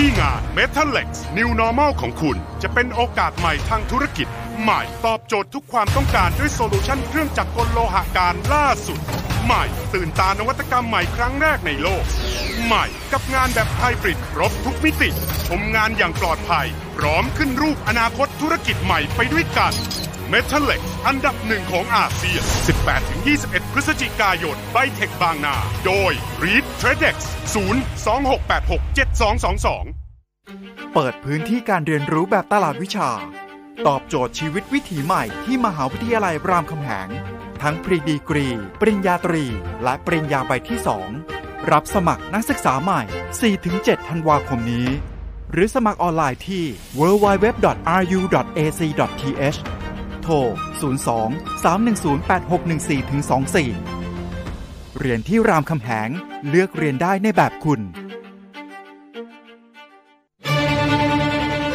ที่งาน Metalex New Normal ของคุณ จะเป็นโอกาสใหม่ทางธุรกิจ ใหม่ตอบโจทย์ทุกความต้องการด้วยโซลูชันเครื่องจักรกลโลหะการล่าสุด ใหม่ตื่นตานวัตกรรมใหม่ครั้งแรกในโลก ใหม่กับงานแบบไฮบริดครบทุกมิติ ชมงานอย่างปลอดภัย พร้อมขึ้นรูปอนาคตธุรกิจใหม่ไปด้วยกัน m e t a l e x อันดับหนึ่งของอาเซียน 18-21 พฤศจิกายนไบเทคบางนา โดย Read Tradex 026867222 เปิดพื้นที่การเรียนรู้แบบตลาดวิชา ตอบโจทย์ชีวิตวิถีใหม่ที่มหาวิทยาลัยรามคำแหง ทั้งปริดีกรี ปริญญาตรี และปริญญาใบที่ 2 รับสมัครนักศึกษาใหม่ 4-7 ธันวาคมนี้ หรือสมัครออนไลน์ที่ www.ru.ac.th โทร 02 310 8614 24 เรียนที่รามคำแหงเลือกเรียนได้ในแบบคุณ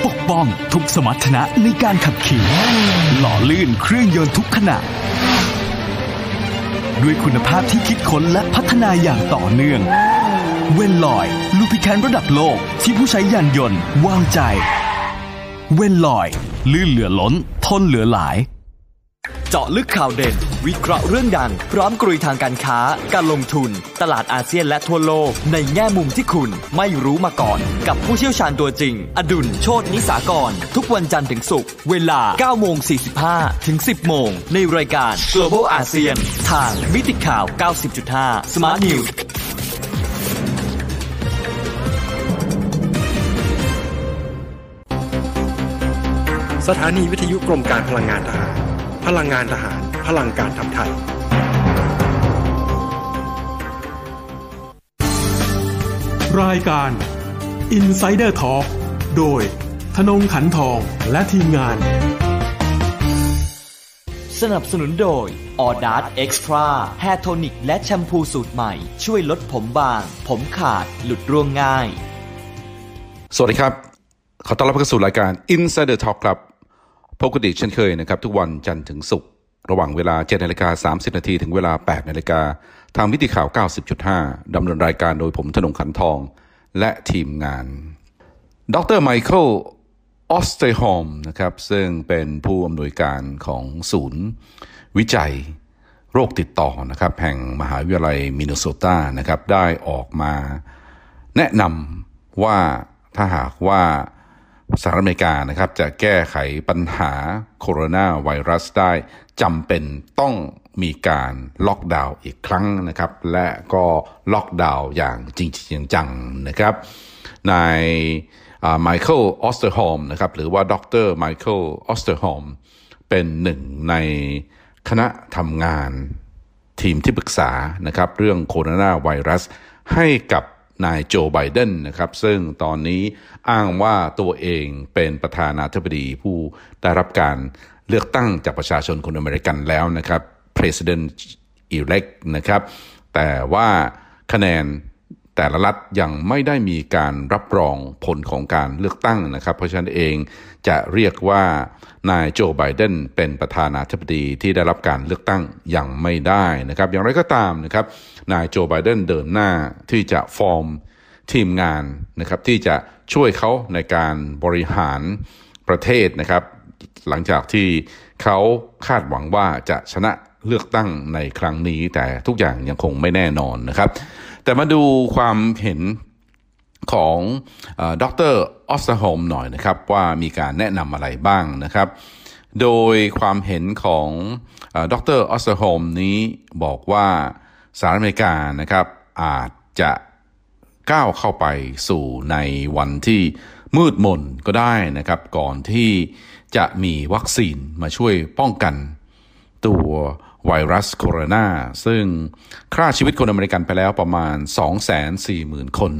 ปกป้องทุกสมรรถนะในการขับขี่ หล่อลื่นเครื่องยนต์ทุกขณะด้วยคุณภาพที่คิดค้นและพัฒนาอย่างต่อเนื่อง เวนลอยลูพิแคนระดับโลกที่ผู้ใช้ยานยนต์วางใจ เวนลอย ลื่นเหลือล้น ทนเหลือหลาย เจาะลึกข่าวเด่น วิเคราะห์เรื่องดัง พร้อมกรุยทางการค้า การลงทุน ตลาดอาเซียนและทั่วโลก ในแง่มุมที่คุณไม่รู้มาก่อน กับผู้เชี่ยวชาญตัวจริง อดุลโชตนิสากร ทุกวันจันทร์ถึงศุกร์เวลา9โมง45 ถึง 10 โมง ในรายการ Global ASEAN ทางมิติข่าว 90.5 Smart News สถานีวิทยุกรมการพลังงานทหาร พลังงานทหาร พลังการทำไทย รายการ Insider Talk โดยธนงขันทองและทีมงาน สนับสนุนโดยออดาร์ Extra hair tonic และแชมพูสูตรใหม่ ช่วยลดผมบาง ผมขาด หลุดร่วงง่าย สวัสดีครับ ขอต้อนรับเข้าสู่รายการ Insider Talk ครับ พบกันอีกเช่นเคยนะครับ ทุกวันจันทร์ถึงศุกร์ระหว่างเวลา7นาฬิกา30 นาทีถึงเวลา 8 นาฬิกา ทางมิติข่าว 90.5 ดำเนินรายการโดยผมธนงขันทอง และทีมงาน ดรไมเคิลออสเตรฮอมนะครับซึ่งเป็นผู้อำนวยการของศูนย์ วิจัยโรคติดต่อนะครับแห่งมหาวิทยาลัยมินนิโซตานะครับได้ออกมาแนะนำว่าถ้าหากว่า สหรัฐอเมริกานะครับจะแก้ไขปัญหาโคโรนาไวรัสได้จำเป็นต้องมีการล็อกดาวน์อีกครั้งนะครับ และก็ล็อกดาวน์อย่างจรจริงจังนะครับนายไมเคิลออสเตอร์โฮมนะครับหรือว่าดรไมเคิลออสเตอร์โฮมเป็นหนึ่งในคณะทำงานทีมที่ปรึกษานะครับเรื่องโคโรนาไวรัสให้กับ นายโจไบเดนนะครับซึ่งตอนนี้อ้างว่าตัวเองเป็นประธานาธิบดีผู้ได้รับการเลือกตั้งจากประชาชนคนอเมริกันแล้วนะครับ President elect นะครับแต่ว่าคะแนน แต่ละรัฐยังไม่ได้มีการรับรองผลของการเลือกตั้งนะครับ เพราะฉะนั้นเองจะเรียกว่านายโจไบเดนเป็นประธานาธิบดีที่ได้รับการเลือกตั้งยังไม่ได้นะครับ อย่างไรก็ตามนะครับนายโจไบเดนเดินหน้าที่จะฟอร์มทีมงานนะครับที่จะช่วยเขาในการบริหารประเทศนะครับ หลังจากที่เขาคาดหวังว่าจะชนะ เลือกตั้งในครั้งนี้ แต่ทุกอย่างยังคงไม่แน่นอนนะครับ แต่มาดูความเห็นของดรออสโฮมหน่อยนะครับ ว่ามีการแนะนำอะไรบ้างนะครับ โดยความเห็นของดรออสโฮมนี้บอกว่าสหรัฐอเมริกานะครับอาจจะก้าวเข้าไปสู่ในวันที่มืดมนก็ได้นะครับ ก่อนที่จะมีวัคซีนมาช่วยป้องกันตัว ไวรัสโคโรนาซึ่งฆ่าชีวิตคนอเมริกันไปแล้วประมาณ 240,000 คน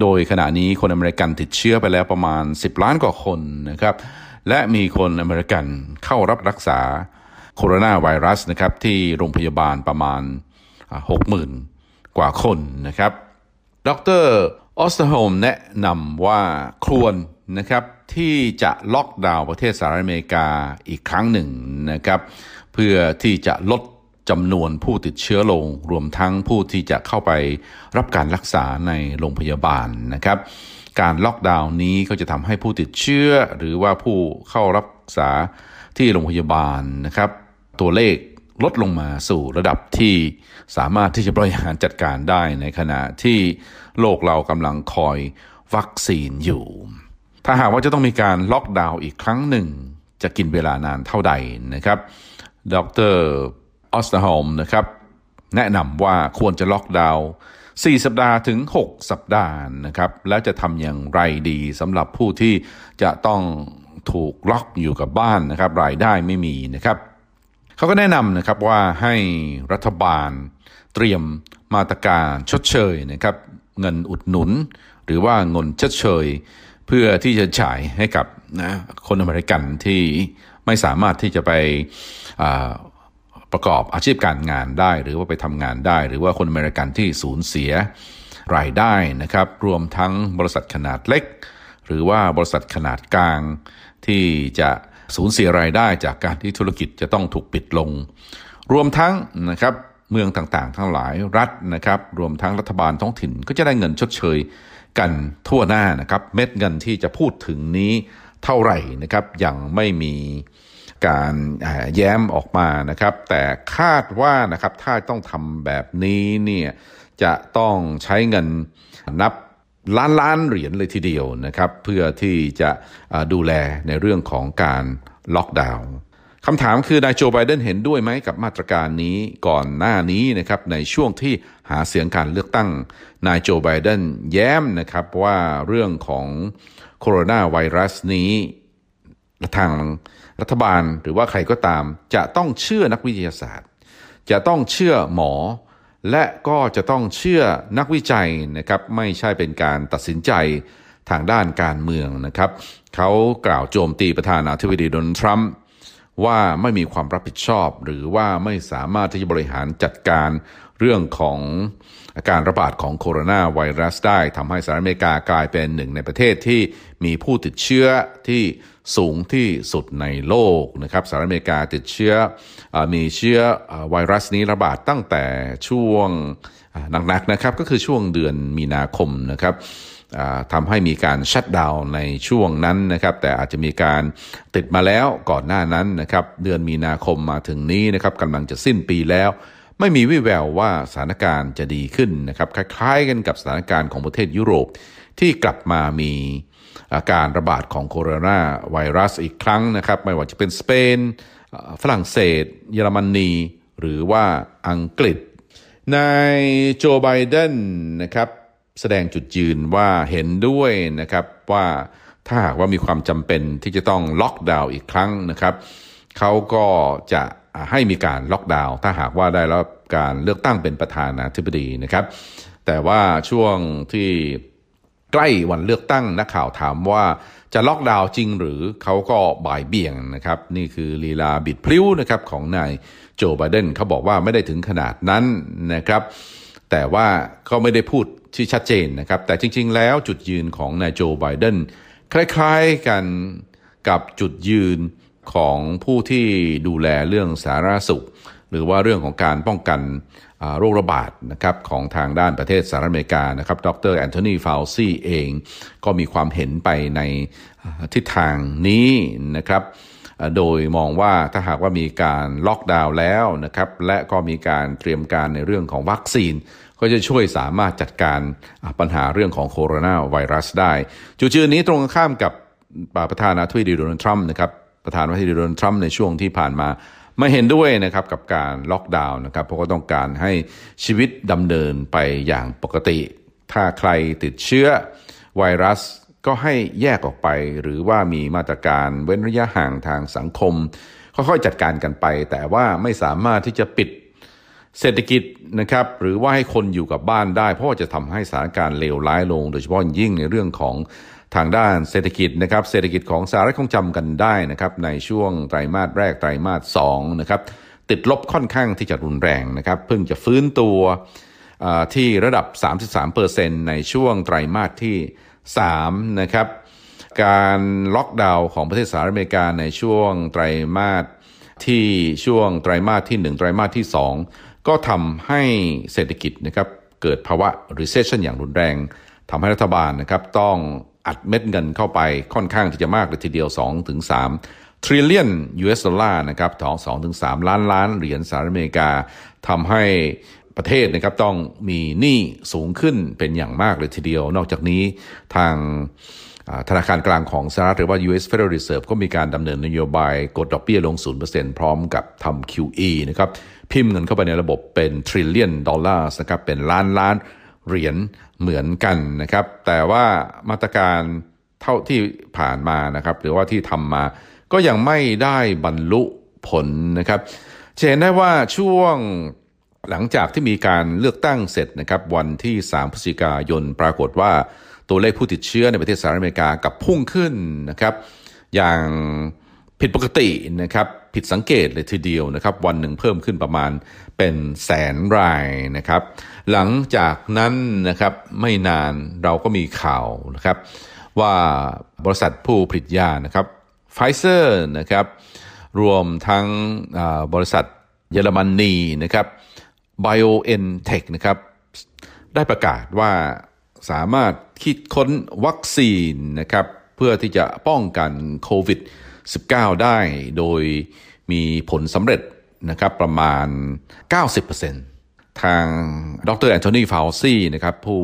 โดยขณะนี้คนอเมริกันติดเชื้อไปแล้วประมาณ 10 ล้านกว่าคนนะครับ และมีคนอเมริกันเข้ารับรักษาโคโรนาไวรัสนะครับที่โรงพยาบาลประมาณ 60,000 กว่าคนนะครับ ดรออสเตอร์โฮมแนะนำว่าควรนะครับที่จะล็อกดาวน์ประเทศสหรัฐอเมริกาอีกครั้งหนึ่งนะครับ เพื่อที่จะลดจำนวนผู้ติดเชื้อลง รวมทั้งผู้ที่จะเข้าไปรับการรักษาในโรงพยาบาลนะครับ การล็อกดาวน์นี้ก็จะทำให้ผู้ติดเชื้อ หรือว่าผู้เข้ารักษาที่โรงพยาบาลนะครับ ตัวเลขลดลงมาสู่ระดับที่สามารถที่จะบริหารจัดการได้ในขณะที่โลกเรากำลังคอยวัคซีนอยู่ ถ้าหากว่าจะต้องมีการล็อกดาวน์อีกครั้งหนึ่ง จะกินเวลานานเท่าใดนะครับ ดรออสเตอร์โฮมนะครับ แนะนำว่าควรจะล็อกดาวน์4สัปดาห์ถึง 6 สัปดาห์นะครับ แล้วจะทำอย่างไรดีสำหรับผู้ที่จะต้องถูกล็อกอยู่กับบ้านนะครับ รายได้ไม่มีนะครับเขาก็แนะนำนะครับว่าให้รัฐบาลเตรียมมาตรการชดเชยนะครับ เงินอุดหนุน หรือว่าเงินชดเชย เพื่อที่จะจ่ายให้กับนะคนอเมริกันที่ไม่สามารถที่จะไปประกอบอาชีพการงานได้ หรือว่าไปทำงานได้ หรือว่าคนอเมริกันที่สูญเสียรายได้นะครับ รวมทั้งบริษัทขนาดเล็ก หรือว่าบริษัทขนาดกลางที่จะสูญเสียรายได้จากการที่ธุรกิจจะต้องถูกปิดลง รวมทั้งนะครับเมืองต่างๆ ทั้งหลายรัฐนะครับ รวมทั้งรัฐบาลท้องถิ่นก็จะได้เงินชดเชยกันทั่วหน้านะครับ เม็ดเงินที่จะพูดถึงนี้ เท่าไหร่นะครับยังไม่มีการแย้มออกมานะครับ แต่คาดว่านะครับถ้าต้องทำแบบนี้เนี่ยจะต้องใช้เงินนับล้านล้านเหรียญเลยทีเดียวนะครับ เพื่อที่จะดูแลในเรื่องของการล็อกดาวน์ คำถามคือนายโจไบเดนเห็นด้วยไหมกับมาตรการนี้ก่อนหน้านี้นะครับในช่วงที่หาเสียงการเลือกตั้งนายโจไบเดนแย้มนะครับว่าเรื่องของโคโรนาไวรัสนี้ทางรัฐบาลหรือว่าใครก็ตาม จะต้องเชื่อนักวิทยาศาสตร์ จะต้องเชื่อหมอ และก็จะต้องเชื่อนักวิจัยนะครับไม่ใช่เป็นการตัดสินใจทางด้านการเมืองนะครับเขากล่าวโจมตีประธานาธิบดีโดนัลด์ทรัมป์ ว่าไม่มีความรับผิดชอบ หรือว่าไม่สามารถที่จะบริหารจัดการเรื่องของการระบาดของโคโรนาไวรัสได้ทำให้สหรัฐอเมริกากลายเป็นหนึ่งในประเทศที่มีผู้ติดเชื้อที่สูงที่สุดในโลกนะครับสหรัฐอเมริกาติดเชื้ออมีเชื้อไวรัสนี้ระบาดตั้งแต่ช่วงหนักๆนะครับก็คือช่วงเดือนมีนาคมนะครับ ทำให้มีการชัดดาวน์ในช่วงนั้นนะครับ แต่อาจจะมีการติดมาแล้วก่อนหน้านั้นนะครับ เดือนมีนาคมมาถึงนี้นะครับกำลังจะสิ้นปีแล้ว ไม่มีวิแววว่าสถานการณ์จะดีขึ้นนะครับ คล้ายๆกันกับสถานการณ์ของประเทศยุโรปที่กลับมามีอาการระบาดของโคโรนาไวรัสอีกครั้งนะครับ ไม่ว่าจะเป็นสเปน ฝรั่งเศส เยอรมนี หรือว่าอังกฤษนายโจไบเดนนะครับ แสดงจุดยืนว่าเห็นด้วยนะครับว่าถ้าหากว่ามีความจำเป็นที่จะต้องล็อกดาวน์อีกครั้งนะครับเขาก็จะให้มีการล็อกดาวน์ถ้าหากว่าได้รับการเลือกตั้งเป็นประธานาธิบดีนะครับ แต่ว่าช่วงที่ใกล้วันเลือกตั้งนักข่าวถามว่าจะล็อกดาวน์จริงหรือเขาก็บ่ายเบี่ยงนะครับ นี่คือลีลาบิดพลิ้วนะครับของนายโจไบเดนเขาบอกว่าไม่ได้ถึงขนาดนั้นนะครับ แต่ว่าก็ไม่ได้พูด ที่ชัดเจนนะครับ แต่จริง ๆ แล้วจุดยืนของนายโจไบเดนคล้าย ๆกันกับจุดยืนของผู้ที่ดูแลเรื่องสาธารณสุข หรือว่าเรื่องของการป้องกันโรคระบาดนะครับของทางด้านประเทศสหรัฐอเมริกานะครับ ดรแอนโทนีฟาวซีเองก็มีความเห็นไปในทิศทางนี้นะครับ โดยมองว่าถ้าหากว่ามีการล็อกดาวน์แล้วนะครับ และก็มีการเตรียมการในเรื่องของวัคซีน ก็จะช่วยสามารถจัดการปัญหาเรื่องของโคโรนาไวรัสได้จุดยืนนี้ตรงข้ามกับประธานาธิบดีโดนัลด์ทรัมป์นะครับประธานาธิบดีโดนัลด์ทรัมป์ในช่วงที่ผ่านมาไม่เห็นด้วยนะครับกับการล็อกดาวน์นะครับเพราะก็ต้องการให้ชีวิตดำเนินไปอย่างปกติ ถ้าใครติดเชื้อไวรัสก็ให้แยกออกไป หรือว่ามีมาตรการเว้นระยะห่างทางสังคมค่อยๆจัดการกันไป แต่ว่าไม่สามารถที่จะปิด เศรษฐกิจนะครับหรือว่าให้คนอยู่กับบ้านได้ เพราะว่าจะทำให้สถานการณ์เลวร้ายลง โดยเฉพาะยิ่งในเรื่องของทางด้านเศรษฐกิจนะครับเศรษฐกิจของสหรัฐคงจำกันได้นะครับในช่วงไตรมาสแรกไตรมาสสองนะครับติดลบค่อนข้างที่จะรุนแรงนะครับเพิ่งจะฟื้นตัวที่ระดับ 33%ในช่วงไตรมาสที่3นะครับการล็อกดาวน์ของประเทศสหรัฐอเมริกาในช่วงไตรมาสที่ช่วงไตรมาสที่ 1 ไตรมาสที่ 2 ก็ทำให้เศรษฐกิจนะครับเกิดภาวะ recession อย่างรุนแรงทำให้รัฐบาลนะครับต้องอัดเม็ดเงินเข้าไปค่อนข้างที่จะมากเลยทีเดียว 2-3 trillion US ดอลลาร์นะครับของ2-3 ล้านล้านเหรียญสหรัฐอเมริกาทำให้ประเทศนะครับต้องมีหนี้สูงขึ้นเป็นอย่างมากเลยทีเดียว นอกจากนี้ทางธนาคารกลางของสหรัฐหรือว่า US Federal Reserve ก็มีการดำเนินนโยบายกดดอกเบี้ยลง 0%พร้อมกับทำ QE นะครับ พิมพ์เงินเข้าไปในระบบเป็น trillion dollars นะครับเป็นล้านล้านเหรียญเหมือนกันนะครับ แต่ว่ามาตรการเท่าที่ผ่านมานะครับ หรือว่าที่ทำมา ก็ยังไม่ได้บรรลุผลนะครับเห็นได้ว่าช่วงหลังจากที่มีการเลือกตั้งเสร็จนะครับวันที่ 3 พฤศจิกายนปรากฏว่าตัวเลขผู้ติดเชื้อในประเทศสหรัฐอเมริกากับพุ่งขึ้นนะครับ อย่างผิดปกตินะครับ ผิดสังเกตเลยทีเดียวนะครับ วันหนึ่งเพิ่มขึ้นประมาณเป็นแสนรายนะครับ หลังจากนั้นนะครับไม่นานเราก็มีข่าวนะครับ ว่าบริษัทผู้ผลิตยานะครับไฟเซอร์นะครับ รวมทั้งบริษัทเยอรมนีนะครับ BioNTech นะครับ ได้ประกาศว่าสามารถคิดค้นวัคซีนนะครับ เพื่อที่จะป้องกันโควิด -19 19 ได้โดยมีผลสำเร็จนะครับประมาณ 90%ทางดรแอนโทนีฟาวซีนะครับผู้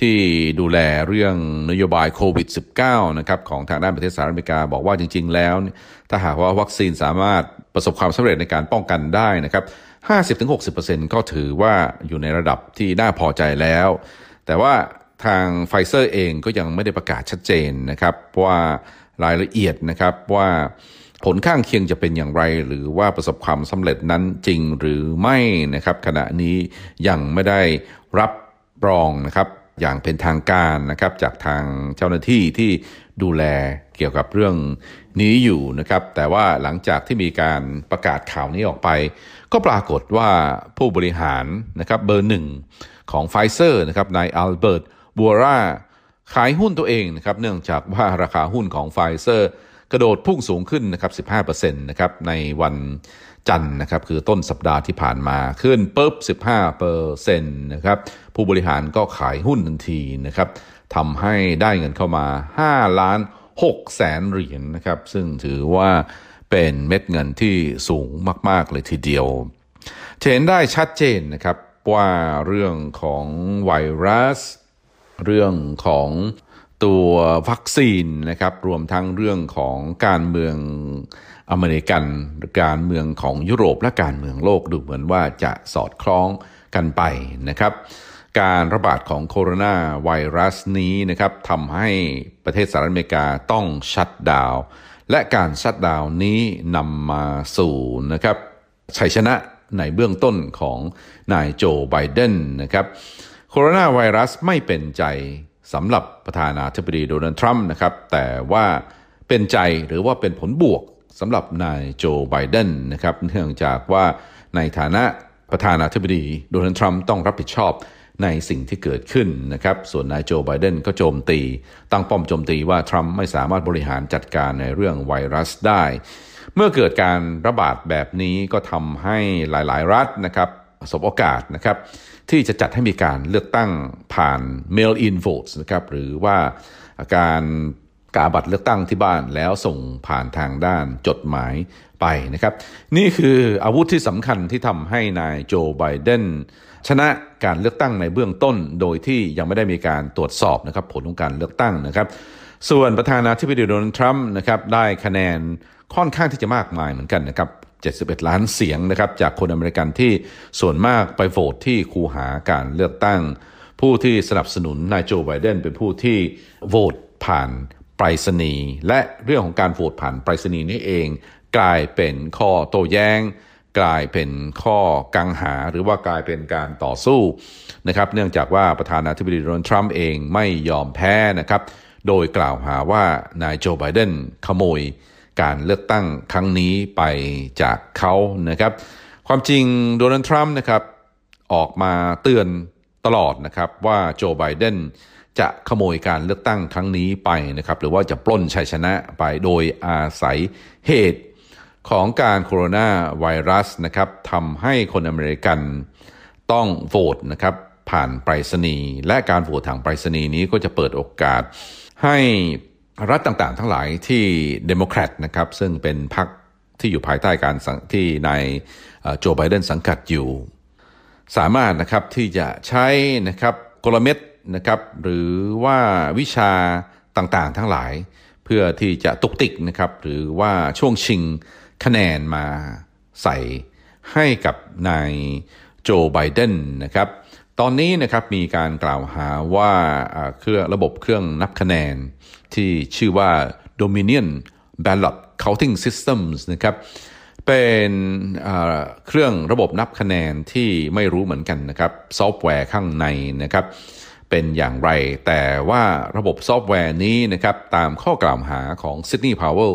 ที่ดูแลเรื่องนโยบายโควิด -19 นะครับของทางด้านประเทศสหรัฐอเมริกาบอกว่าจริง ๆ แล้ว ถ้าหากว่าวัคซีนสามารถประสบความสำเร็จในการป้องกันได้นะครับ 50-60%ก็ถือว่าอยู่ในระดับที่น่าพอใจแล้ว แต่ว่าทางไฟเซอร์เองก็ยังไม่ได้ประกาศชัดเจนนะครับว่า รายละเอียดนะครับว่าผลข้างเคียงจะเป็นอย่างไร หรือว่าประสบความสำเร็จนั้นจริงหรือไม่นะครับ ขณะนี้ยังไม่ได้รับรองนะครับอย่างเป็นทางการนะครับจากทางเจ้าหน้าที่ที่ดูแลเกี่ยวกับเรื่องนี้อยู่นะครับ แต่ว่าหลังจากที่มีการประกาศข่าวนี้ออกไป ก็ปรากฏว่าผู้บริหารนะครับเบอร์หนึ่งของไฟเซอร์นะครับนายอัลเบิร์ตบัวรา ขายหุ้นตัวเองนะครับเนื่องจากว่าราคาหุ้นของไฟเซอร์กระโดดพุ่งสูงขึ้นนะครับ 15%นะครับในวันจันทร์นะครับคือต้นสัปดาห์ที่ผ่านมาขึ้นปุ๊บ 15%นะครับผู้บริหารก็ขายหุ้นทันทีนะครับทำให้ได้เงินเข้ามา 5 ล้าน6แสนเหรียญนนะครับ ซึ่งถือว่าเป็นเม็ดเงินที่สูงมาก ๆ เลยทีเดียวเห็นได้ชัดเจนนะครับว่าเรื่องของไวรัส เรื่องของตัววัคซีนนะครับรวมทั้งเรื่องของการเมืองอเมริกันการเมืองของยุโรปและการเมืองโลกดูเหมือนว่าจะสอดคล้องกันไปนะครับ การระบาดของโคโรนาไวรัสนี้นะครับทำให้ประเทศสหรัฐอเมริกาต้องชัดดาวและการชัดดาวนี้นำมาสู่นะครับชัยชนะในเบื้องต้นของนายโจไบเดนนะครับ โคโรนาไวรัสไม่เป็นใจสำหรับประธานาธิบดีโดนัลด์ทรัมป์นะครับ แต่ว่าเป็นใจหรือว่าเป็นผลบวกสำหรับนายโจไบเดนนะครับ เนื่องจากว่าในฐานะประธานาธิบดีโดนัลด์ทรัมป์ต้องรับผิดชอบในสิ่งที่เกิดขึ้นนะครับ ส่วนนายโจไบเดนก็โจมตี ตั้งป้อมโจมตีว่าทรัมป์ไม่สามารถบริหารจัดการในเรื่องไวรัสได้ เมื่อเกิดการระบาดแบบนี้ก็ทำให้หลาย ๆ รัฐนะครับสบโอกาสนะครับ ที่จะจัดให้มีการเลือกตั้งผ่าน mail in votes นะครับหรือว่าการกาบัตรเลือกตั้งที่บ้านแล้วส่งผ่านทางด้านจดหมายไปนะครับ นี่คืออาวุธที่สำคัญที่ทำให้นายโจไบเดนชนะการเลือกตั้งในเบื้องต้น โดยที่ยังไม่ได้มีการตรวจสอบนะครับผลของการเลือกตั้งนะครับ ส่วนประธานาธิบดีโดนัลด์ทรัมป์นะครับได้คะแนนค่อนข้างที่จะมากมายเหมือนกันนะครับ 71 ล้านเสียงนะครับจากคนอเมริกันที่ส่วนมากไปโหวตที่คูหาการเลือกตั้ง ผู้ที่สนับสนุนนายโจไบเดนเป็นผู้ที่โหวตผ่านไปรษณีย์และเรื่องของการโหวตผ่านไปรษณีย์นี่เอง กลายเป็นข้อโต้แย้ง กลายเป็นข้อกังหาหรือว่ากลายเป็นการต่อสู้นะครับเนื่องจากว่าประธานาธิบดีโดนัลด์ทรัมป์เองไม่ยอมแพ้นะครับโดยกล่าวหาว่านายโจไบเดนขโมย การเลือกตั้งครั้งนี้ไปจากเขานะครับ ความจริงโดนัลด์ทรัมป์นะครับออกมาเตือนตลอดนะครับว่าโจไบเดนจะขโมยการเลือกตั้งครั้งนี้ไปนะครับหรือว่าจะปล้นชัยชนะไปโดยอาศัยเหตุของการโคโรนาไวรัสนะครับทำให้คนอเมริกันต้องโหวตนะครับผ่านไปรษณีย์และการโหวตทางไปรษณีย์นี้ก็จะเปิดโอกาสให้ รัฐต่างๆ ทั้งหลายที่เดโมแครตนะครับซึ่งเป็นพรรคที่อยู่ภายใต้การที่นายโจไบเดนสังกัดอยู่ สามารถนะครับที่จะใช้นะครับกลเม็ดนะครับหรือว่าวิชาต่างๆ ทั้งหลาย เพื่อที่จะตุกติกนะครับหรือว่าช่วงชิงคะแนนมาใส่ให้กับนายโจไบเดนนะครับตอนนี้นะครับมีการกล่าวหาว่าเครื่องระบบเครื่องนับคะแนน ที่ชื่อว่า Dominion Ballot Counting Systems นะครับเป็นเครื่องระบบนับคะแนนที่ไม่รู้เหมือนกันนะครับซอฟต์แวร์ข้างในนะครับเป็นอย่างไร แต่ว่าระบบซอฟต์แวร์นี้นะครับตามข้อกล่าวหาของซิดนีย์พาวเวล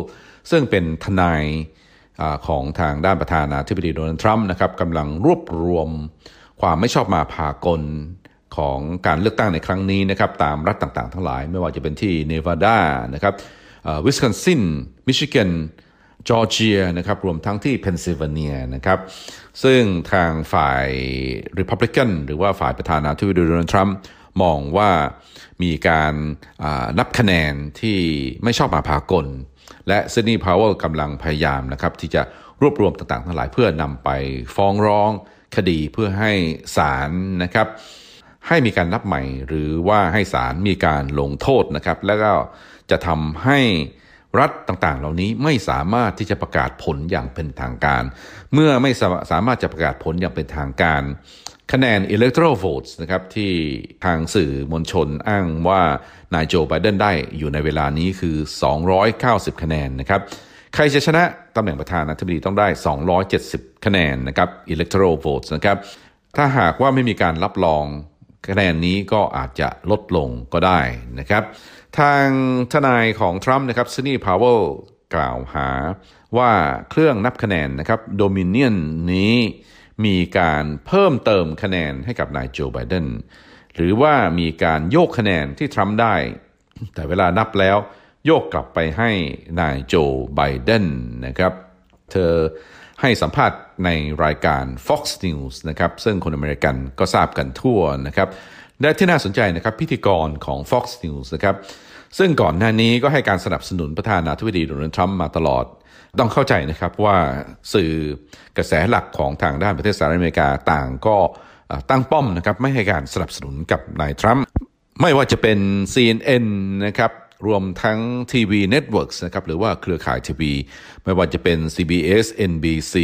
ซึ่งเป็นทนายของทางด้านประธานาธิบดีโดนัลด์ทรัมป์นะครับกำลังรวบรวมความไม่ชอบมาพากล ของการเลือกตั้งในครั้งนี้นะครับตามรัฐต่างๆ ทั้งหลาย ไม่ว่าจะเป็นที่เนวาดานะครับวิสคอนซินมิชิแกนจอร์เจียนะครับรวมทั้งที่เพนซิลเวเนียนะครับซึ่งทางฝ่ายริพับลิกันหรือว่าฝ่ายประธานาธิบดีโดนัลด์ทรัมป์มองว่ามีการนับคะแนนที่ไม่ชอบมาพากล และซิดนีย์พาวเวลกำลังพยายามนะครับที่จะรวบรวมต่างๆ ทั้งหลายเพื่อนำไปฟ้องร้องคดีเพื่อให้ศาลนะครับ ให้มีการนับใหม่ หรือว่าให้ศาลมีการลงโทษนะครับ แล้วก็จะทำให้รัฐต่างๆ เหล่านี้ไม่สามารถที่จะประกาศผลอย่างเป็นทางการ เมื่อไม่สามารถจะประกาศผลอย่างเป็นทางการ คะแนน electoral votes นะครับที่ทางสื่อมวลชนอ้างว่านายโจไบเดนได้อยู่ในเวลานี้คือ 290 คะแนนนะครับ ใครจะชนะตำแหน่งประธานาธิบดีต้องได้ 270 คะแนนนะครับ electoral votes นะครับ ถ้าหากว่าไม่มีการรับรอง คะแนนนี้ก็อาจจะลดลงก็ได้นะครับ ทางทนายของทรัมป์นะครับซินีพาวเวลกล่าวหาว่าเครื่องนับคะแนนนะครับโดมิเนียนนี้มีการเพิ่มเติมคะแนนให้กับนายโจไบเดนหรือว่ามีการโยกคะแนนที่ทรัมป์ได้ แต่เวลานับแล้วโยกกลับไปให้นายโจไบเดนนะครับ เธอให้สัมภาษณ์ ในรายการ Fox News นะครับซึ่งคนอเมริกันก็ทราบกันทั่วนะครับและที่น่าสนใจนะครับพิธีกรของ Fox News นะครับซึ่งก่อนหน้านี้ก็ให้การสนับสนุนประธานาธิบดีโดนัลด์ทรัมป์มาตลอด ต้องเข้าใจนะครับว่าสื่อกระแสหลักของทางด้านประเทศสหรัฐอเมริกาต่างก็ตั้งป้อมนะครับไม่ให้การสนับสนุนกับนายทรัมป์ไม่ว่าจะเป็น CNN นะครับรวมทั้งทีวี network นะครับหรือว่าเครือข่ายทีวี ไม่ว่าจะเป็น CBS NBC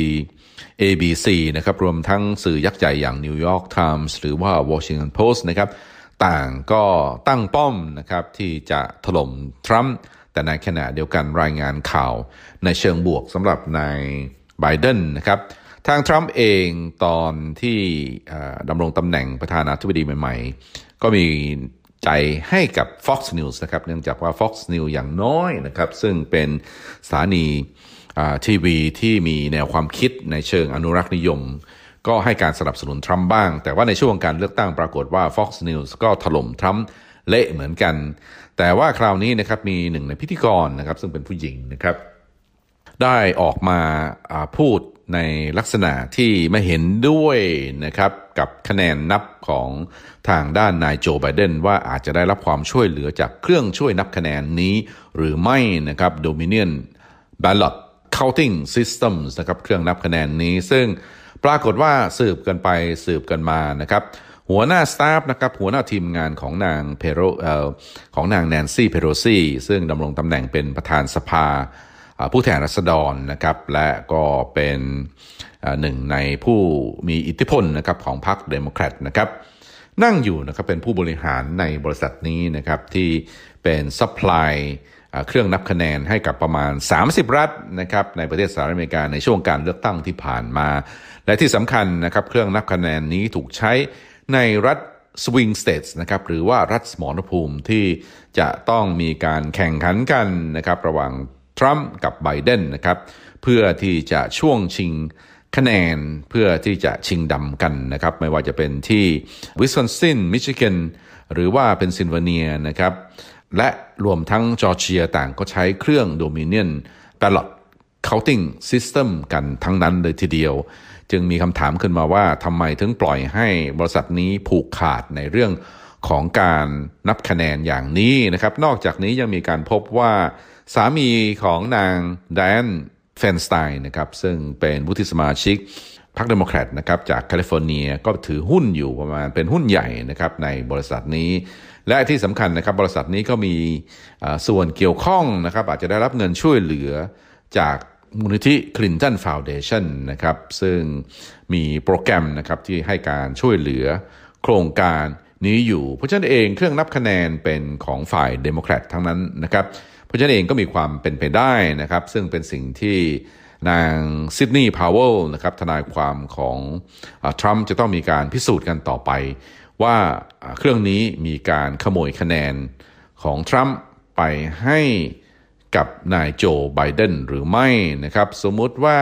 ABC นะครับรวมทั้งสื่อยักษ์ใหญ่อย่าง New York Times หรือว่า Washington Post นะครับต่างก็ตั้งป้อมนะครับที่จะถล่มทรัมป์แต่ในขณะเดียวกันรายงานข่าวในเชิงบวกสำหรับนายไบเดนนะครับทางทรัมป์เองตอนที่ดำรงตำแหน่งประธานาธิบดีใหม่ๆ ก็มีใจให้กับ Fox News นะครับเนื่องจากว่า Fox News อย่างน้อยนะครับซึ่งเป็นสถานี ทีวีที่มีแนวความคิดในเชิงอนุรักษ์นิยม ก็ให้การสนับสนุนทรัมป์บ้าง แต่ว่าในช่วงการเลือกตั้งปรากฏว่า Fox News ก็ถล่มทรัมป์เละเหมือนกัน แต่ว่าคราวนี้นะครับมีหนึ่งในพิธีกรนะครับซึ่งเป็นผู้หญิงนะครับได้ออกมาพูดในลักษณะที่ไม่เห็นด้วยนะครับกับคะแนนนับของทางด้านนายโจไบเดนว่าอาจจะได้รับความช่วยเหลือจากเครื่องช่วยนับคะแนนนี้หรือไม่นะครับ Dominion Ballot Counting Systems นะครับเครื่องนับคะแนนนี้ ซึ่งปรากฏว่าสืบกันไปสืบกันมานะครับหัวหน้าสตาฟนะครับหัวหน้าทีมงานของนางเพโรของนางแนนซี่เพโรซี่ซึ่งดำรงตำแหน่งเป็นประธานสภาผู้แทนราษฎรนะครับและก็เป็นหนึ่งในผู้มีอิทธิพลนะครับของพรรคเดโมแครตนะครับนั่งอยู่นะครับเป็นผู้บริหารในบริษัทนี้นะครับที่เป็น supply อ่า เครื่องนับคะแนนให้กับประมาณ 30 รัฐนะครับในประเทศสหรัฐอเมริกาในช่วงการเลือกตั้งที่ผ่านมา และที่สำคัญนะครับเครื่องนับคะแนนนี้ถูกใช้ในรัฐ swing states นะครับหรือว่ารัฐสมรภูมิที่จะต้องมีการแข่งขันกันนะครับระหว่างทรัมป์กับไบเดนนะครับเพื่อที่จะช่วงชิงคะแนนเพื่อที่จะชิงดำกันนะครับไม่ว่าจะเป็นที่วิสคอนซินมิชิแกนหรือว่าเพนซิลเวเนียนะครับ และรวมทั้งจอร์เจียต่างก็ใช้เครื่อง Dominion ballot counting system กันทั้งนั้นเลยทีเดียว จึงมีคำถามขึ้นมาว่าทำไมถึงปล่อยให้บริษัทนี้ผูกขาดในเรื่องของการนับคะแนนอย่างนี้นะครับ นอกจากนี้ยังมีการพบว่าสามีของนางไดแอนไฟน์สไตน์นะครับซึ่งเป็นวุฒิสมาชิกพรรคเดโมแครตนะครับจากแคลิฟอร์เนียก็ถือหุ้นอยู่ประมาณเป็นหุ้นใหญ่นะครับในบริษัทนี้ และที่สำคัญนะครับบริษัทนี้ก็มีส่วนเกี่ยวข้องนะครับอาจจะได้รับเงินช่วยเหลือจากมูลนิธิ Clinton Foundationนะครับซึ่งมีโปรแกรมนะครับที่ให้การช่วยเหลือโครงการนี้อยู่ เพราะฉะนั้นเองเครื่องนับคะแนนเป็นของฝ่ายเดโมแครตทั้งนั้นนะครับ เพราะฉะนั้นเองก็มีความเป็นไปได้นะครับ ซึ่งเป็นสิ่งที่นางซิดนีย์พาวเวลนะครับทนายความของทรัมป์จะต้องมีการพิสูจน์กันต่อไป ว่าเครื่องนี้มีการขโมยคะแนนของทรัมป์ไปให้กับนายโจไบเดนหรือไม่นะครับ สมมุติว่า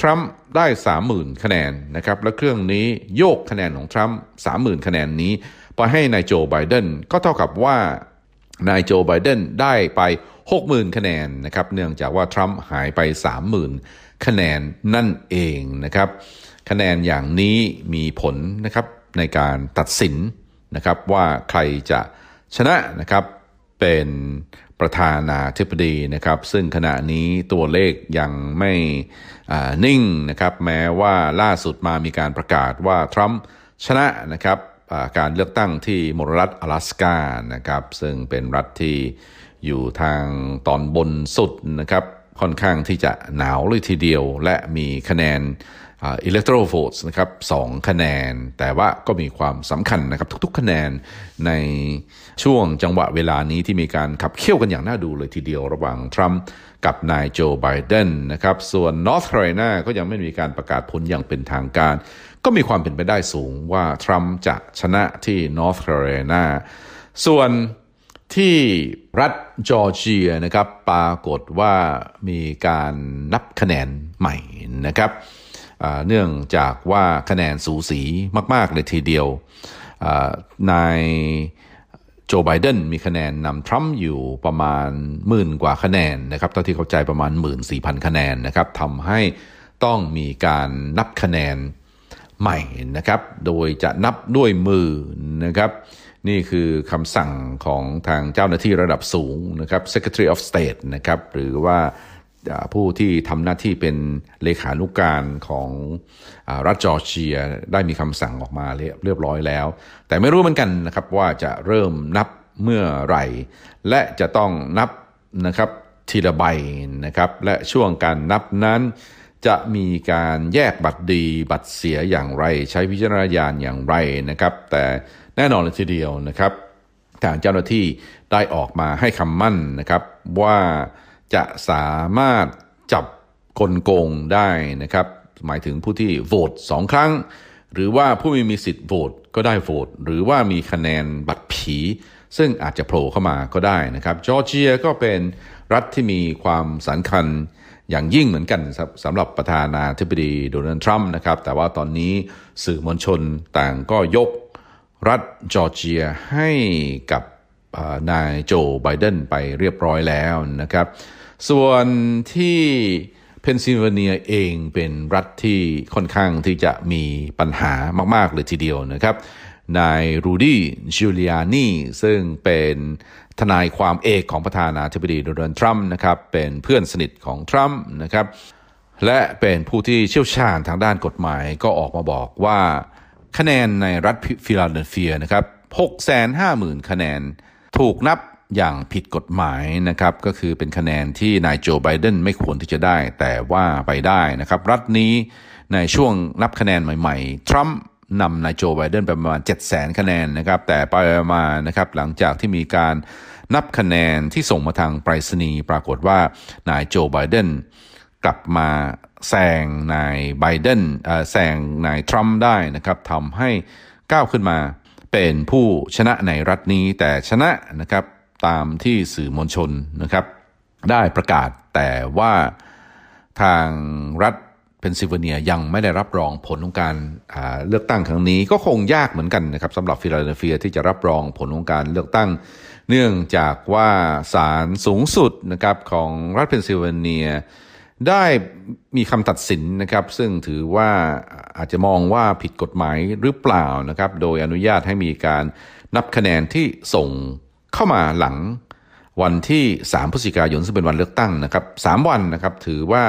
ทรัมป์ได้ 30,000 คะแนนนะครับ แล้วเครื่องนี้โยกคะแนนของทรัมป์30,000 คะแนนนี้ ไปให้นายโจไบเดนก็เท่ากับว่านายโจไบเดนได้ไป 60,000 คะแนนนะครับ เนื่องจากว่าทรัมป์หายไป 30,000 คะแนนนั่นเองนะครับ คะแนนอย่างนี้มีผลนะครับ ในการตัดสินนะครับว่าใครจะชนะนะครับเป็นประธานาธิบดีนะครับ ซึ่งขณะนี้ตัวเลขยังไม่นิ่งนะครับ แม้ว่าล่าสุดมามีการประกาศว่าทรัมป์ชนะนะครับการเลือกตั้งที่มรรัฐ阿拉สกานะครับ ซึ่งเป็นรัฐที่อยู่ทางตอนบนสุดนะครับ ค่อนข้างที่จะหนาวเลยทีเดียว และมีคะแนน อ่า electoral votes นะครับสองคะแนน แต่ว่าก็มีความสำคัญนะครับทุกๆ คะแนนในช่วงจังหวะเวลานี้ที่มีการขับเคี่ยวกันอย่างน่าดูเลยทีเดียวระหว่างทรัมป์กับนายโจไบเดนนะครับส่วน North Carolina ก็ยังไม่มีการประกาศผลอย่างเป็นทางการ ก็มีความเป็นไปได้สูงว่าทรัมป์จะชนะที่ North Carolina ส่วนที่รัฐจอร์เจียนะครับปรากฏว่ามีการนับคะแนนใหม่นะครับ เนื่องจากว่าคะแนนสูสีมาก ๆ เลยทีเดียวนายโจไบเดนมีคะแนนนำทรัมป์อยู่ประมาณหมื่นกว่าคะแนนนะครับเท่าที่เข้าใจประมาณ 14,000 คะแนนนะครับทำให้ต้องมีการนับคะแนนใหม่นะครับ โดยจะนับด้วยมือนะครับ นี่คือคำสั่งของทางเจ้าหน้าที่ระดับสูงนะครับ Secretary of State นะครับ หรือว่า ผู้ที่ทำหน้าที่เป็นเลขานุการของอรัฐจอร์เจียได้มีคำสั่งออกมาเรียบเรียบร้อยแล้ว แต่ไม่รู้เหมือนกันนะครับว่าจะเริ่มนับเมื่อไหร่ และจะต้องนับนะครับทีละใบนะครับและช่วงการนับนั้น จะมีการแยกบัตรดีบัตรเสียอย่างไร ใช้วิจารณญาณอย่างไรนะครับ แต่แน่นอนเลยทีเดียวนะครับ ทางเจ้าหน้าที่ได้ออกมาให้คำมั่นนะครับว่า จะสามารถจับกลโกงได้นะครับ หมายถึงผู้ที่โหวตสองครั้ง หรือว่าผู้ไม่มีสิทธิ์โหวตก็ได้โหวตหรือว่ามีคะแนนบัตรผี ซึ่งอาจจะโผล่เข้ามาก็ได้นะครับจอร์เจียก็เป็นรัฐที่มีความสำคัญอย่างยิ่งเหมือนกันสำหรับประธานาธิบดีโดนัลด์ทรัมป์นะครับ แต่ว่าตอนนี้สื่อมวลชนต่างก็ยกรัฐจอร์เจียให้กับนายโจไบเดนไปเรียบร้อยแล้วนะครับ ส่วนที่เพนซิลเวเนียเองเป็นรัฐที่ค่อนข้างที่จะมีปัญหามาก ๆ เลยทีเดียวนะครับ นายรูดี้จิวเลียนีซึ่งเป็นทนายความเอกของประธานาธิบดีโดนัลด์ทรัมป์นะครับเป็นเพื่อนสนิทของทรัมป์นะครับและเป็นผู้ที่เชี่ยวชาญทางด้านกฎหมายก็ออกมาบอกว่าคะแนนในรัฐฟิลาเดลเฟียนะครับ650,000 คะแนน ถูกนับ อย่างผิดกฎหมายนะครับก็คือเป็นคะแนนที่นายโจไบเดนไม่ควรที่จะได้ แต่ว่าไปได้นะครับรัฐนี้ในช่วงนับคะแนนใหม่ๆ ทรัมป์นำนายโจไบเดนไปประมาณ 7 0 0 0 0 0 คะแนนนะครับแต่ไปมานะครับหลังจากที่มีการนับคะแนนที่ส่งมาทางไปรษณีย์ปรากฏว่านายโจไบเดนกลับมาแซงนายไบเดนแซงนายทรัมป์ได้นะครับทำให้ก้าวขึ้นมาเป็นผู้ชนะในรัฐนี้แต่ชนะนะครับ ตามที่สื่อมวลชนนะครับ ได้ประกาศแต่ว่าทางรัฐเพนซิลเวเนียยังไม่ได้รับรองผลของการเลือกตั้งครั้งนี้ก็คงยากเหมือนกันนะครับสำหรับฟิลาเดลเฟียที่จะรับรองผลของการเลือกตั้ง เนื่องจากว่าศาลสูงสุดนะครับของรัฐเพนซิลเวเนียได้มีคำตัดสินนะครับ ซึ่งถือว่าอาจจะมองว่าผิดกฎหมายหรือเปล่านะครับ โดยอนุญาตให้มีการนับคะแนนที่ส่ง เข้ามาหลังวันที่ 3 พฤศจิกายนซึ่งเป็นวันเลือกตั้งนะครับ3วันนะครับถือว่า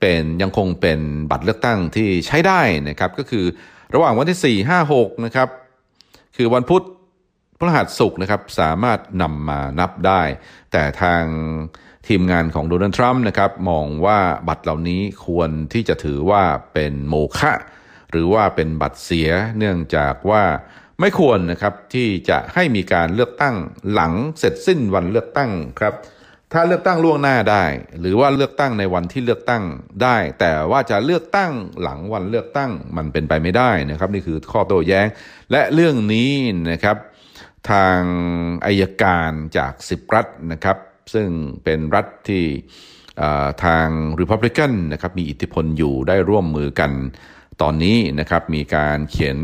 เป็นยังคงเป็นบัตรเลือกตั้งที่ใช้ได้นะครับก็คือระหว่างวันที่ 4 5 6นะครับคือวันพุธพฤหัสศุกร์นะครับสามารถนำมานับได้ แต่ทางทีมงานของโดนัลด์ทรัมป์นะครับมองว่าบัตรเหล่านี้ควรที่จะถือว่าเป็นโมฆะหรือว่าเป็นบัตรเสียเนื่องจากว่า ไม่ควรนะครับที่จะให้มีการเลือกตั้งหลังเสร็จสิ้นวันเลือกตั้งครับถ้าเลือกตั้งล่วงหน้าได้ หรือว่าเลือกตั้งในวันที่เลือกตั้งได้ แต่ว่าจะเลือกตั้งหลังวันเลือกตั้งมันเป็นไปไม่ได้นะครับ นี่คือข้อโต้แย้ง และเรื่องนี้นะครับ ทางอายการจากสิบรัฐนะครับ ซึ่งเป็นรัฐที่ทาง Republican นะครับมีอิทธิพลอยู่ได้ร่วมมือกันตอนนี้นะครับ มีการเขียน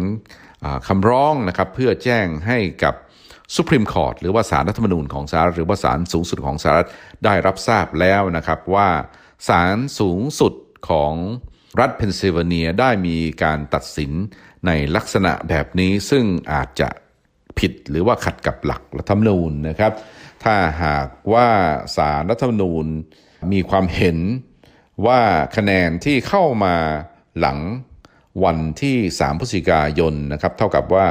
คำร้องนะครับเพื่อแจ้งให้กับสุพรีมคอร์ทหรือว่าสารรัฐธรรมนูญของสหรัฐหรือว่าสารสูงสุดของสหรัฐได้รับทราบแล้วนะครับว่าศาลสูงสุดของรัฐเพนซิลเวเนียได้มีการตัดสินในลักษณะแบบนี้ซึ่งอาจจะผิดหรือว่าขัดกับหลักรัฐธรรมนูญนะครับ ถ้าหากว่าศาลรัฐธรรมนูญมีความเห็นว่าคะแนนที่เข้ามาหลัง วันที่ 3พฤศจิกายนนะครับเท่ากับว่า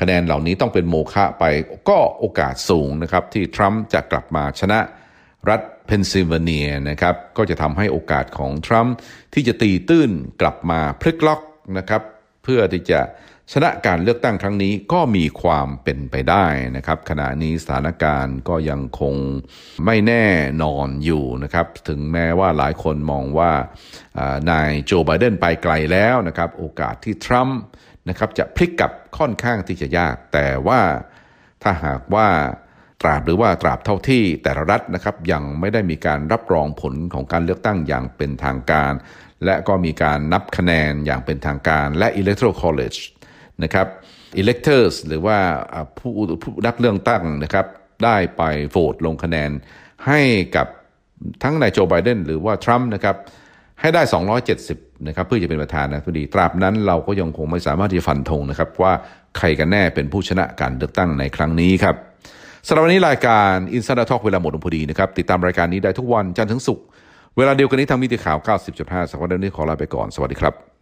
คะแนนเหล่านี้ต้องเป็นโมฆะไปก็โอกาสสูงนะครับที่ทรัมป์จะกลับมาชนะรัฐเพนซิลเวเนียนะครับก็จะทำให้โอกาสของทรัมป์ที่จะตีตื้นกลับมาพลิกล็อกนะครับเพื่อที่จะ ชนะการเลือกตั้งครั้งนี้ก็มีความเป็นไปได้นะครับ ขณะนี้สถานการณ์ก็ยังคงไม่แน่นอนอยู่นะครับ ถึงแม้ว่าหลายคนมองว่านายโจไบเดนไปไกลแล้วนะครับ โอกาสที่ทรัมป์นะครับจะพลิกกลับค่อนข้างที่จะยาก แต่ว่าถ้าหากว่าตราบหรือว่าตราบเท่าที่แต่ละรัฐนะครับยังไม่ได้มีการรับรองผลของการเลือกตั้งอย่างเป็นทางการ และก็มีการนับคะแนนอย่างเป็นทางการ และ electoral college นะครับ electors หรือว่าผู้ผู้นักเลือกตั้งนะครับได้ไปโหวตลงคะแนนให้กับทั้งนายโจไบเดนหรือว่าทรัมป์นะครับให้ได้ 270 นะครับเพื่อจะเป็นประธานาธิบดี ตราบนั้นเราก็ยังคงไม่สามารถที่จะฟันธงนะครับว่าใครกันแน่เป็นผู้ชนะการเลือกตั้งในครั้งนี้ครับสำหรับวันนี้รายการอินสตาทอกเวลาหมดลงพอดีนะครับ ติดตามรายการนี้ได้ทุกวันจันทร์ถึงศุกร์เวลาเดียวกันนี้ทางมิติข่าว 90.5สัปดาห์นี้ขอลาไปก่อน สวัสดีครับ